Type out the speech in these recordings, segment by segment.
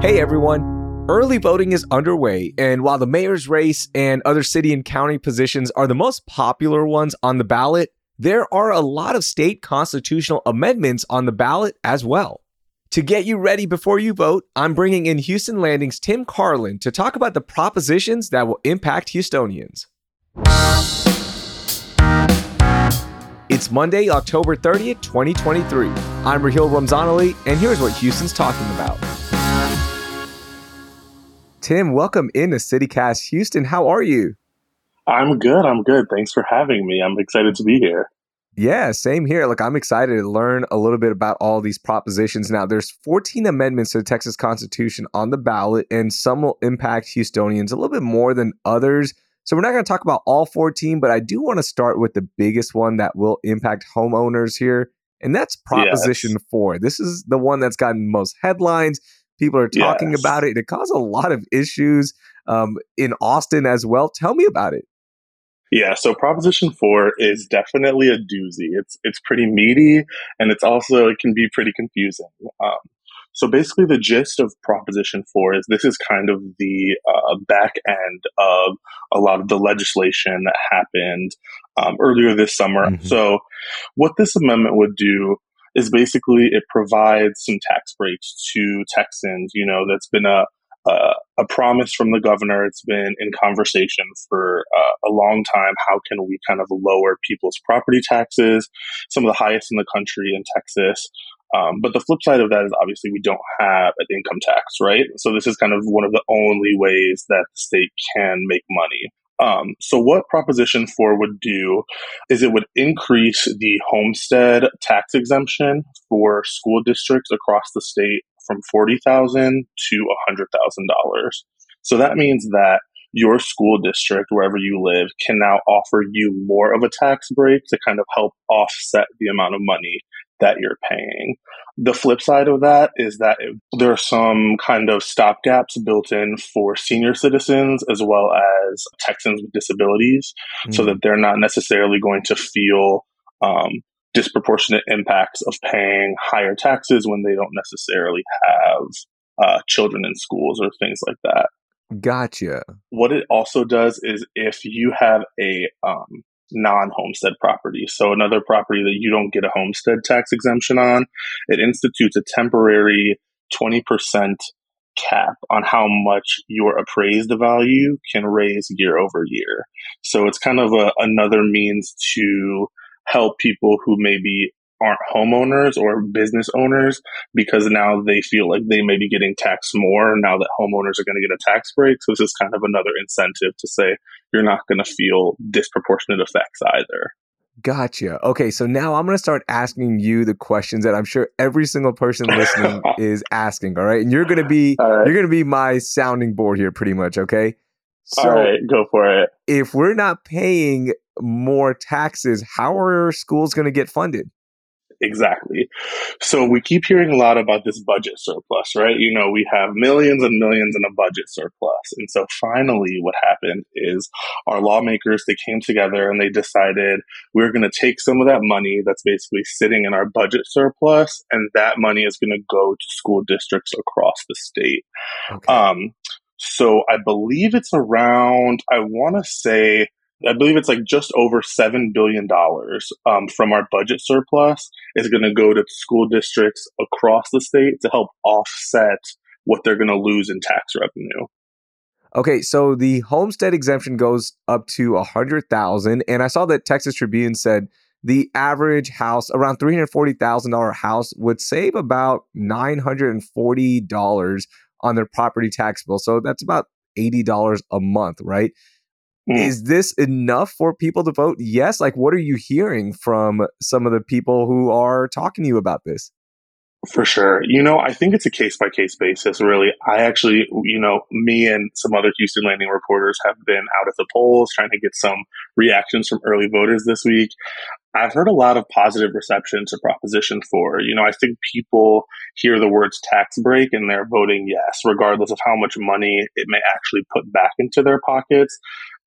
Hey everyone. Early voting is underway, and while the mayor's race and other city and county positions are the most popular ones on the ballot, there are a lot of state constitutional amendments on the ballot as well. To get you ready before you vote, I'm bringing in Houston Landing's Tim Carlin to talk about the propositions that will impact Houstonians. It's Monday, October 30th, 2023. I'm Raheel Ramzanali, and here's what Houston's talking about. Tim, welcome in into CityCast Houston. How are you? I'm good. I'm good. Thanks for having me. I'm excited to be here. Yeah, same here. Look, I'm excited to learn a little bit about all these propositions. Now, there's 14 amendments to the Texas Constitution on the ballot, and some will impact Houstonians a little bit more than others. So we're not going to talk about all 14, but I do want to start with the biggest one that will impact homeowners here, and that's Proposition yes. 4. This is the one that's gotten most headlines. People are talking yes. about it. It caused a lot of issues um, in Austin as well. Tell me about it. Yeah, so Proposition 4 is definitely a doozy. It's it's pretty meaty and it's also it can be pretty confusing. Um, so basically the gist of Proposition 4 is this is kind of the uh, back end of a lot of the legislation that happened um, earlier this summer. Mm-hmm. So what this amendment would do is basically it provides some tax breaks to Texans, you know, that's been a uh, a promise from the governor. It's been in conversation for uh, a long time. How can we kind of lower people's property taxes? Some of the highest in the country in Texas. Um, but the flip side of that is obviously we don't have an income tax, right? So this is kind of one of the only ways that the state can make money. Um, so what Proposition 4 would do is it would increase the homestead tax exemption for school districts across the state from 40,000 to $100,000. So that means that your school district, wherever you live, can now offer you more of a tax break to kind of help offset the amount of money that you're paying. The flip side of that is that there are some kind of stopgaps built in for senior citizens as well as Texans with disabilities mm-hmm. so mm. that they're not necessarily going to feel um, disproportionate impacts of paying higher taxes when they don't necessarily have uh, children in schools or things like that. Gotcha. What it also does is if you have a um, non homestead property, so another property that you don't get a homestead tax exemption on, it institutes a temporary 20% cap on how much your appraised value can raise year over year. So it's kind of a, another means to help people who maybe aren't homeowners or business owners because now they feel like they may be getting taxed more now that homeowners are going to get a tax break. So this is kind of another incentive to say you're not going to feel disproportionate effects either. Gotcha. Okay, so now I'm going to start asking you the questions that I'm sure every single person listening is asking, all right? And you're going to be right. you're going to be my sounding board here pretty much, okay? So all right, go for it. If we're not paying more taxes, how are schools going to get funded? Exactly. So we keep hearing a lot about this budget surplus, right? You know, we have millions and millions in a budget surplus. And so finally what happened is our lawmakers, they came together and they decided we're going to take some of that money that's basically sitting in our budget surplus and that money is going to go to school districts across the state. Okay. Um, so I believe it's around, I want to say I believe it's like just over $7 billion um, from our budget surplus is going to go to school districts across the state to help offset what they're going to lose in tax revenue. Okay, so the homestead exemption goes up to a hundred thousand, and I saw that Texas Tribune said the average house, around three hundred forty thousand dollar house, would save about nine hundred and forty dollars on their property tax bill. So that's about eighty dollars a month, right? Mm. Is this enough for people to vote yes? Like, what are you hearing from some of the people who are talking to you about this? For sure. You know, I think it's a case by case basis, really. I actually, you know, me and some other Houston Landing reporters have been out at the polls trying to get some reactions from early voters this week. I've heard a lot of positive reception to Proposition 4. You know, I think people hear the words tax break and they're voting yes, regardless of how much money it may actually put back into their pockets.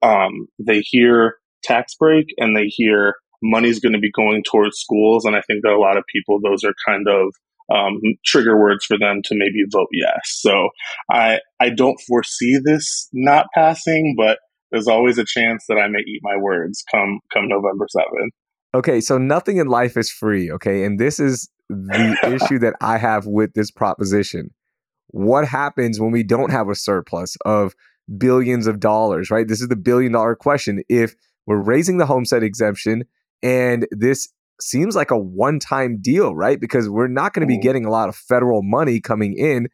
Um, they hear tax break and they hear money's going to be going towards schools. And I think that a lot of people, those are kind of um, trigger words for them to maybe vote yes. So I I don't foresee this not passing, but there's always a chance that I may eat my words come come November seventh. Okay, so nothing in life is free. Okay, and this is the issue that I have with this proposition. What happens when we don't have a surplus of billions of dollars? Right, this is the billion dollar question. If we're raising the homestead exemption and this seems like a one time deal, right? Because we're not going to be mm-hmm. getting a lot of federal money coming in.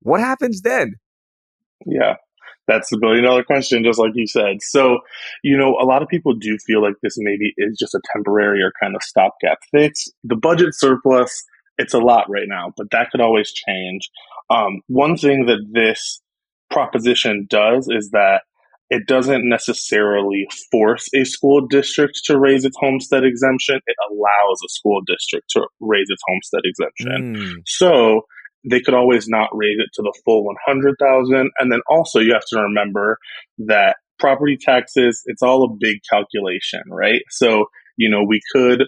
What happens then? Yeah, that's the billion dollar question, just like you said. So, you know, a lot of people do feel like this maybe is just a temporary or kind of stopgap fix. The budget surplus, it's a lot right now, but that could always change. Um, one thing that this proposition does is that it doesn't necessarily force a school district to raise its homestead exemption. It allows a school district to raise its homestead exemption. Mm. So they could always not raise it to the full 100,000. And then also you have to remember that property taxes, it's all a big calculation, right? So, you know, we could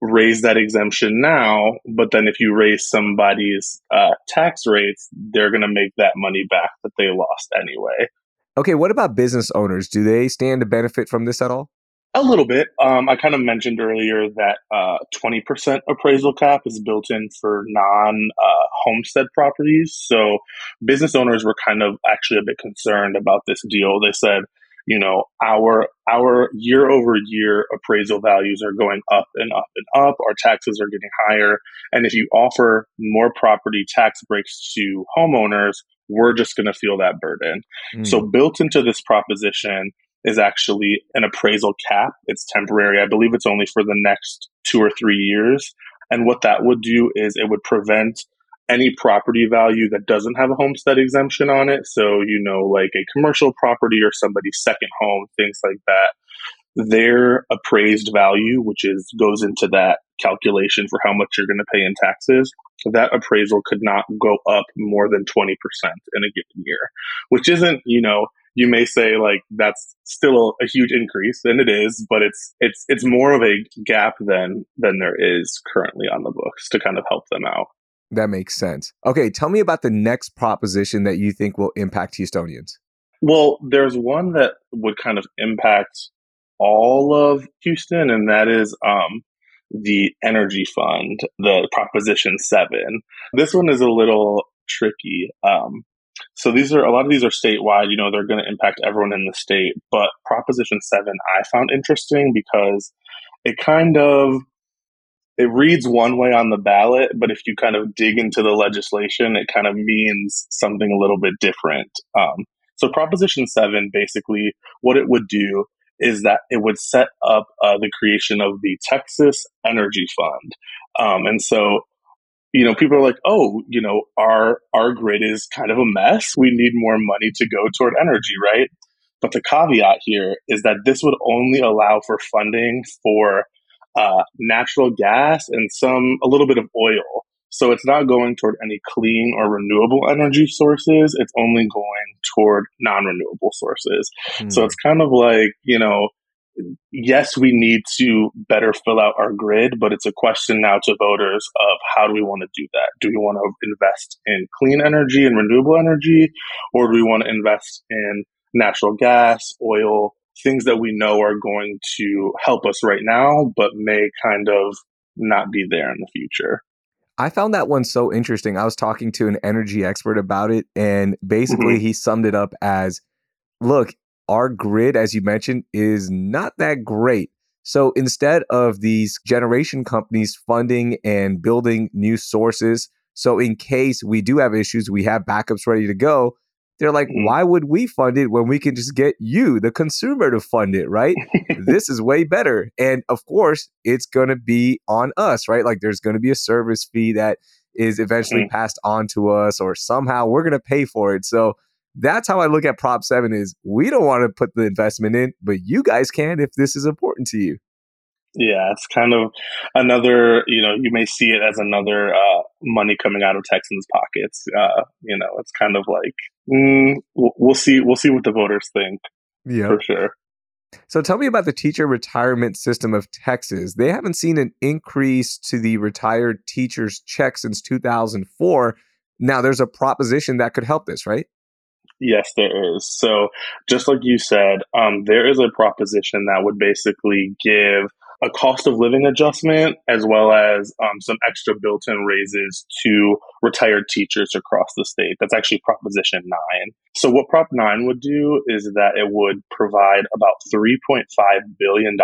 raise that exemption now, but then if you raise somebody's uh, tax rates, they're going to make that money back that they lost anyway. Okay, what about business owners? Do they stand to benefit from this at all? A little bit. Um, I kind of mentioned earlier that uh, 20% appraisal cap is built in for non uh, homestead properties. So business owners were kind of actually a bit concerned about this deal. They said, you know, our our year over year appraisal values are going up and up and up. Our taxes are getting higher, and if you offer more property tax breaks to homeowners, we're just going to feel that burden. Mm. So built into this proposition is actually an appraisal cap. It's temporary. I believe it's only for the next two or three years. And what that would do is it would prevent any property value that doesn't have a homestead exemption on it. So, you know, like a commercial property or somebody's second home, things like that their appraised value, which is goes into that calculation for how much you're going to pay in taxes, that appraisal could not go up more than 20% in a given year, which isn't, you know, you may say like that's still a huge increase and it is, but it's, it's, it's more of a gap than, than there is currently on the books to kind of help them out. That makes sense. Okay. Tell me about the next proposition that you think will impact Houstonians. Well, there's one that would kind of impact all of Houston, and that is um, the Energy Fund, the Proposition 7. This one is a little tricky. Um, so these are a lot of these are statewide. You know, they're going to impact everyone in the state. But Proposition 7 I found interesting because it kind of it reads one way on the ballot, but if you kind of dig into the legislation, it kind of means something a little bit different. Um, so Proposition 7 basically what it would do is that it would set up uh, the creation of the Texas Energy Fund. Um, and so, you know, people are like, oh, you know, our, our grid is kind of a mess. We need more money to go toward energy, right? But the caveat here is that this would only allow for funding for uh, natural gas and some, a little bit of oil. So it's not going toward any clean or renewable energy sources. It's only going toward non renewable sources. Mm. So hmm. it's kind of like, you know, yes, we need to better fill out our grid, but it's a question now to voters of how do we want to do that? Do we want to invest in clean energy and renewable energy, or do we want to invest in natural gas, oil, things that we know are going to help us right now, but may kind of not be there in the future? I found that one so interesting. I was talking to an energy expert about it, and basically mm-hmm. he summed it up as look, our grid, as you mentioned, is not that great. So instead of these generation companies funding and building new sources, so in case we do have issues, we have backups ready to go. They're like, mm-hmm. why would we fund it when we can just get you, the consumer, to fund it, right? this is way better. And of course, it's going to be on us, right? Like there's going to be a service fee that is eventually mm. passed on to us or somehow we're going to pay for it. So that's how I look at Prop 7 is we don't want to put the investment in, but you guys can if this is important to you. Yeah, it's kind of another, you know, you may see it as another uh, money coming out of Texans' pockets. Uh, you know, it's kind of like, mm, we'll, we'll, see, we'll see what the voters think. Yeah. For sure. So tell me about the teacher retirement system of Texas. They haven't seen an increase to the retired teachers' check since 2004. Now, there's a proposition that could help this, right? Yes, there is. So, just like you said, um, there is a proposition that would basically give a cost of living adjustment as well as um, some extra built in raises to retired teachers across the state. That's actually Proposition 9. So, what Prop 9 would do is that it would provide about $3.5 billion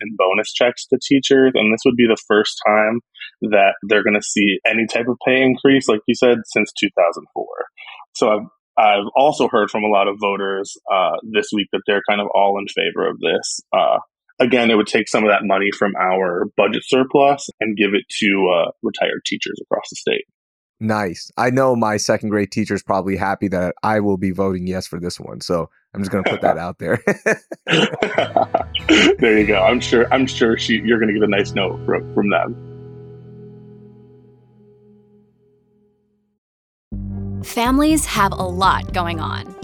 in bonus checks to teachers. And this would be the first time that they're going to see any type of pay increase, like you said, since 2004. So, I've I've also heard from a lot of voters uh, this week that they're kind of all in favor of this. Uh, again, it would take some of that money from our budget surplus and give it to uh, retired teachers across the state. Nice. I know my second grade teacher is probably happy that I will be voting yes for this one. So I'm just going to put that out there. there you go. I'm sure. I'm sure she. You're going to get a nice note from, from them. Families have a lot going on.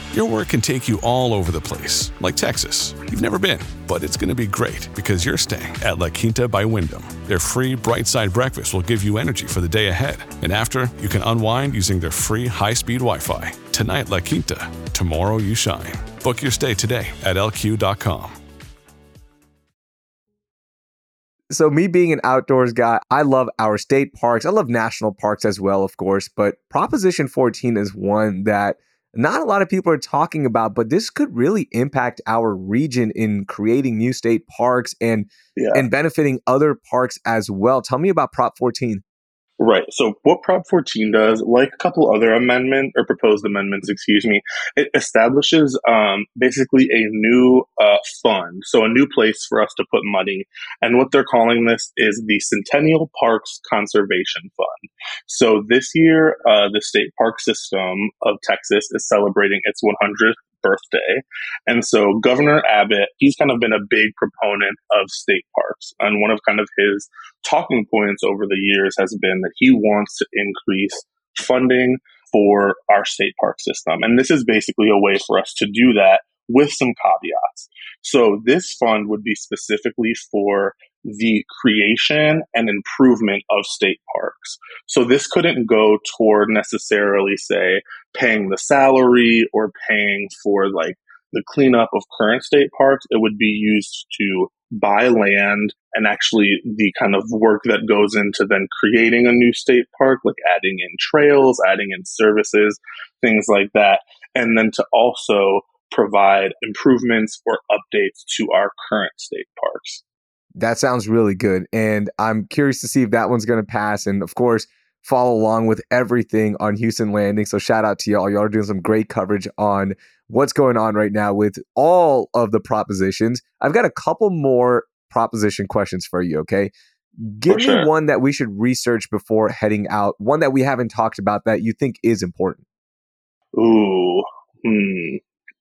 Your work can take you all over the place, like Texas. You've never been, but it's going to be great because you're staying at La Quinta by Wyndham. Their free bright side breakfast will give you energy for the day ahead. And after, you can unwind using their free high speed Wi Fi. Tonight, La Quinta. Tomorrow, you shine. Book your stay today at lq.com. So, me being an outdoors guy, I love our state parks. I love national parks as well, of course. But Proposition 14 is one that not a lot of people are talking about, but this could really impact our region in creating new state parks and yeah. and benefiting other parks as well. Tell me about Prop 14. Right. So what Prop 14 does, like a couple other amendment or proposed amendments, excuse me, it establishes um, basically a new uh, fund, so a new place for us to put money. And what they're calling this is the Centennial Parks Conservation Fund. So this year, uh, the state park system of Texas is celebrating its 100th birthday. And so Governor Abbott, he's kind of been a big proponent of state parks. And one of kind of his talking points over the years has been that he wants to increase funding for our state park system. And this is basically a way for us to do that with some caveats. So this fund would be specifically for the creation and improvement of state parks. So this couldn't go toward necessarily say paying the salary or paying for like the cleanup of current state parks. It would be used to buy land and actually the kind of work that goes into then creating a new state park, like adding in trails, adding in services, things like that. And then to also provide improvements or updates to our current state parks. That sounds really good. And I'm curious to see if that one's going to pass. And of course, follow along with everything on Houston Landing. So shout out to y'all. Y'all are doing some great coverage on what's going on right now with all of the propositions. I've got a couple more proposition questions for you, okay? Give me one that we should research before heading out, one that we haven't talked about that you think is important. Ooh, hmm.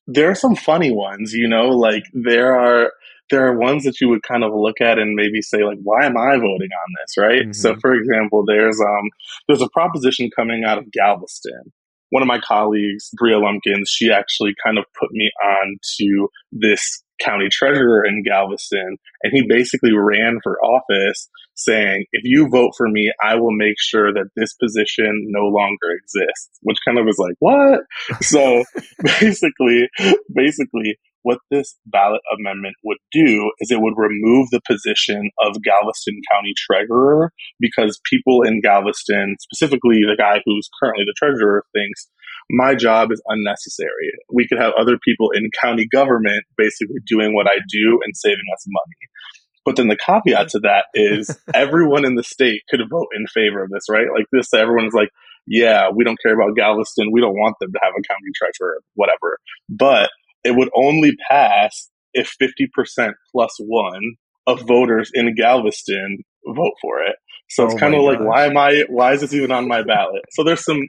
There are some funny ones, you know, like there are there are ones that you would kind of look at and maybe say like why am i voting on this right? Mm-hmm. so for example there's um there's a proposition coming out of galveston. One of my colleagues bria lumpkins she actually kind of put me on to this county treasurer in galveston and he basically ran for office saying if you vote for me i will make sure that this position no longer exists which kind of was like what? So basically basically what this ballot amendment would do is it would remove the position of Galveston County Treasurer because people in Galveston, specifically the guy who's currently the treasurer, thinks my job is unnecessary. We could have other people in county government basically doing what I do and saving us money. But then the caveat to that is everyone in the state could vote in favor of this, right? Like this, everyone's like, yeah, we don't care about Galveston. We don't want them to have a county treasurer, whatever. But it would only pass if 50% plus one of voters in Galveston vote for it. So it's oh kind of like, why am I, why is this even on my ballot? So there's some,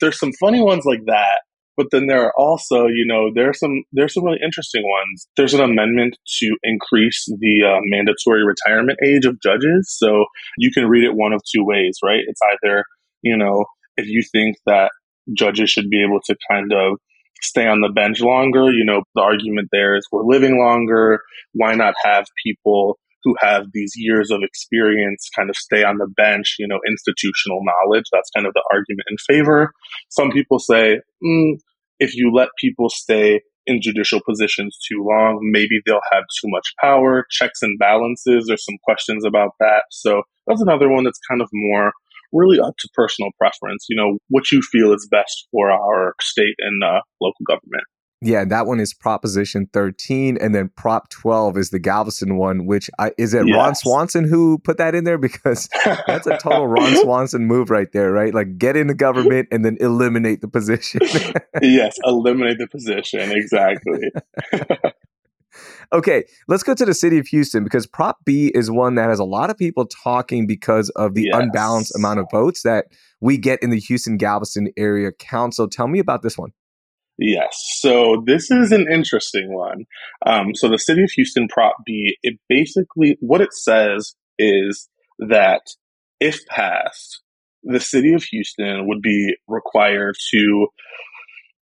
there's some funny ones like that. But then there are also, you know, there are some there's some really interesting ones. There's an amendment to increase the uh, mandatory retirement age of judges. So you can read it one of two ways, right? It's either, you know, if you think that judges should be able to kind of stay on the bench longer. You know, the argument there is we're living longer. Why not have people who have these years of experience kind of stay on the bench, you know, institutional knowledge? That's kind of the argument in favor. Some people say, mm, if you let people stay in judicial positions too long, maybe they'll have too much power, checks and balances. There's some questions about that. So that's another one that's kind of more really up to personal preference. You know, what you feel is best for our state and uh, local government. Yeah, that one is Proposition 13, and then Prop 12 is the Galveston one. Which I, is it yes. Ron Swanson who put that in there? Because that's a total Ron Swanson move right there, right? Like get in the government and then eliminate the position. yes, eliminate the position exactly. Okay, let's go to the city of Houston because Prop B is one that has a lot of people talking because of the yes. unbalanced amount of votes that we get in the Houston Galveston area council. Tell me about this one. Yes. So this is an interesting one. Um, so the city of Houston Prop B, it basically, what it says is that if passed, the city of Houston would be required to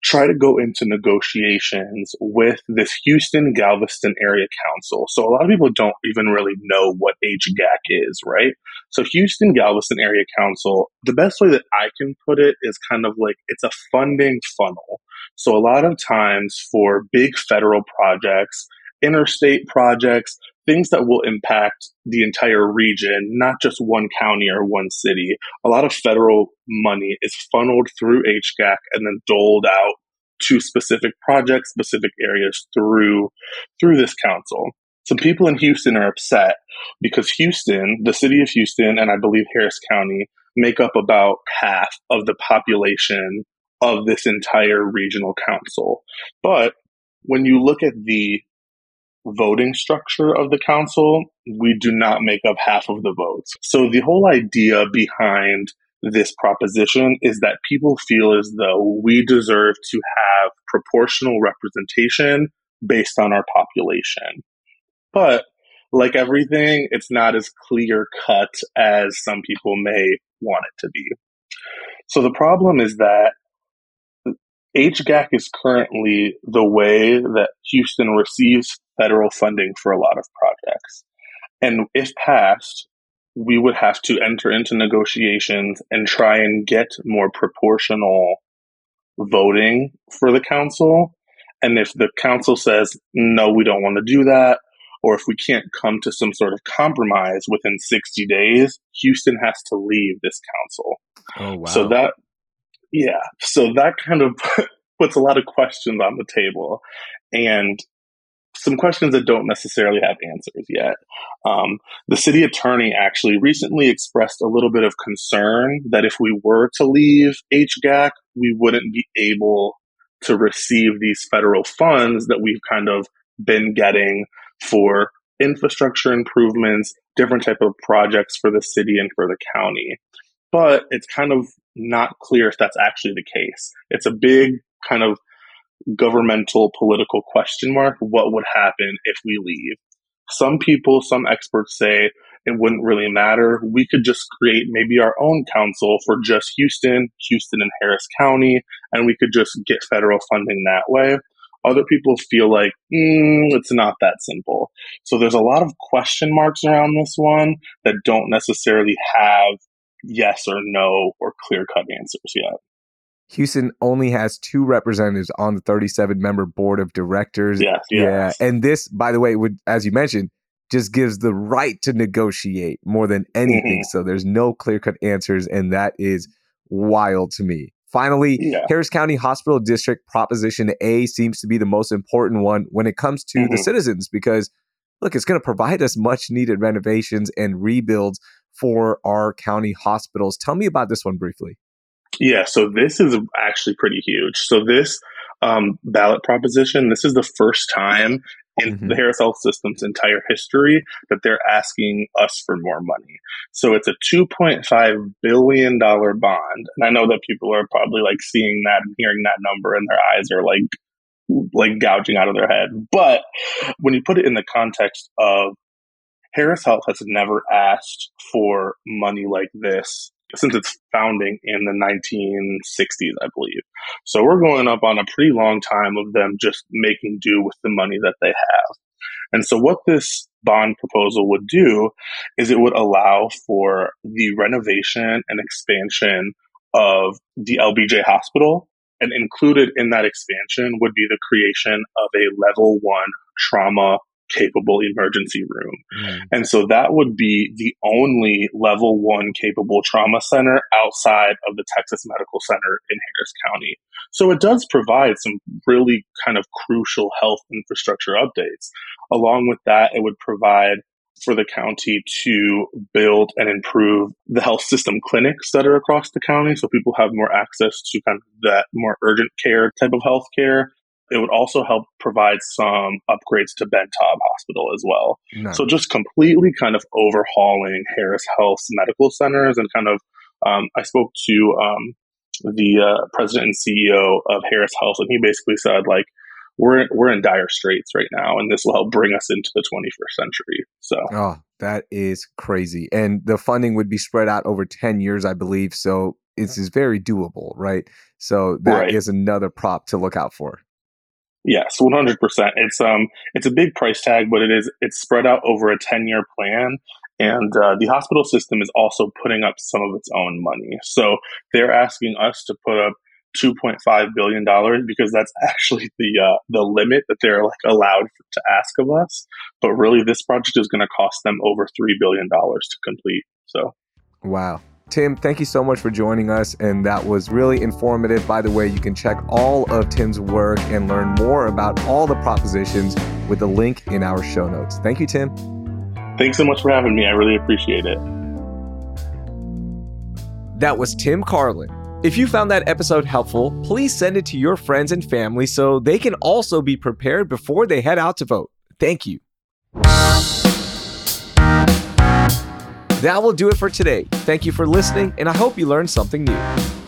try to go into negotiations with this Houston Galveston Area Council. So a lot of people don't even really know what HGAC is, right? So Houston Galveston Area Council, the best way that I can put it is kind of like it's a funding funnel. So a lot of times for big federal projects, interstate projects, things that will impact the entire region, not just one county or one city. A lot of federal money is funneled through HGAC and then doled out to specific projects, specific areas through through this council. Some people in Houston are upset because Houston, the city of Houston, and I believe Harris County make up about half of the population of this entire regional council. But when you look at the voting structure of the council, we do not make up half of the votes. So the whole idea behind this proposition is that people feel as though we deserve to have proportional representation based on our population. But like everything, it's not as clear cut as some people may want it to be. So the problem is that HGAC is currently the way that Houston receives federal funding for a lot of projects. And if passed, we would have to enter into negotiations and try and get more proportional voting for the council. And if the council says, no, we don't want to do that, or if we can't come to some sort of compromise within 60 days, Houston has to leave this council. Oh, wow. So that, yeah. So that kind of puts a lot of questions on the table. And some questions that don't necessarily have answers yet. Um, the city attorney actually recently expressed a little bit of concern that if we were to leave HGAC, we wouldn't be able to receive these federal funds that we've kind of been getting for infrastructure improvements, different type of projects for the city and for the county. But it's kind of not clear if that's actually the case. It's a big kind of governmental political question mark what would happen if we leave? Some people some experts say it wouldn't really matter. We could just create maybe our own council for just houston houston and harris county and we could just get federal funding that way. Other people feel like mm, it's not that simple. So there's a lot of question marks around this one that don't necessarily have yes or no or clear cut answers yet Houston only has two representatives on the 37 member board of directors. Yes, yes. Yeah. And this, by the way, would, as you mentioned, just gives the right to negotiate more than anything. Mhm. So there's no clear cut answers. And that is wild to me. Finally, Yeah. Harris County Hospital District Proposition A seems to be the most important one when it comes to the Mhm. citizens because, look, it's going to provide us much needed renovations and rebuilds for our county hospitals. Tell me about this one briefly. Yeah, so this is actually pretty huge. So this um, ballot proposition, this is the first time in Mhm. the Harris Health System's entire history that they're asking us for more money. So it's a $2.5 billion bond. And I know that people are probably like seeing that and hearing that number and their eyes are like, like gouging out of their head. But when you put it in the context of Harris Health has never asked for money like this since its founding in the 1960s, I believe. So we're going up on a pretty long time of them just making do with the money that they have. And so what this bond proposal would do is it would allow for the renovation and expansion of the LBJ hospital. And included in that expansion would be the creation of a level one trauma capable emergency room. Hmm. And so that would be the only level one capable trauma center outside of the Texas Medical Center in Harris County. So it does provide some really kind of crucial health infrastructure updates. Along with that, it would provide for the county to build and improve the health system clinics that are across the county so people have more access to kind of that more urgent care type of health care. It would also help provide some upgrades to Ben Taub Hospital as well. Nice. So just completely kind of overhauling Harris Health's medical centers and kind of, um, I spoke to um, the uh, president and CEO of Harris Health, and he basically said like, we're we're in dire straits right now, and this will help bring us into the 21st century. So Oh, that is crazy. And the funding would be spread out over 10 years, I believe. So this is very doable, right? So that is Right. another prop to look out for. Yes, one hundred percent. It's um, it's a big price tag, but it is it's spread out over a ten year plan, and uh, the hospital system is also putting up some of its own money. So they're asking us to put up two point five billion dollars because that's actually the uh, the limit that they're like allowed to ask of us. But really, this project is going to cost them over three billion dollars to complete. So Wow. Tim, thank you so much for joining us. And that was really informative. By the way, you can check all of Tim's work and learn more about all the propositions with the link in our show notes. Thank you, Tim. thanks so much for having me. I really appreciate it. That was Tim Carlin. If you found that episode helpful, please send it to your friends and family so they can also be prepared before they head out to vote. Thank you. That will do it for today. Thank you for listening, and I hope you learned something new.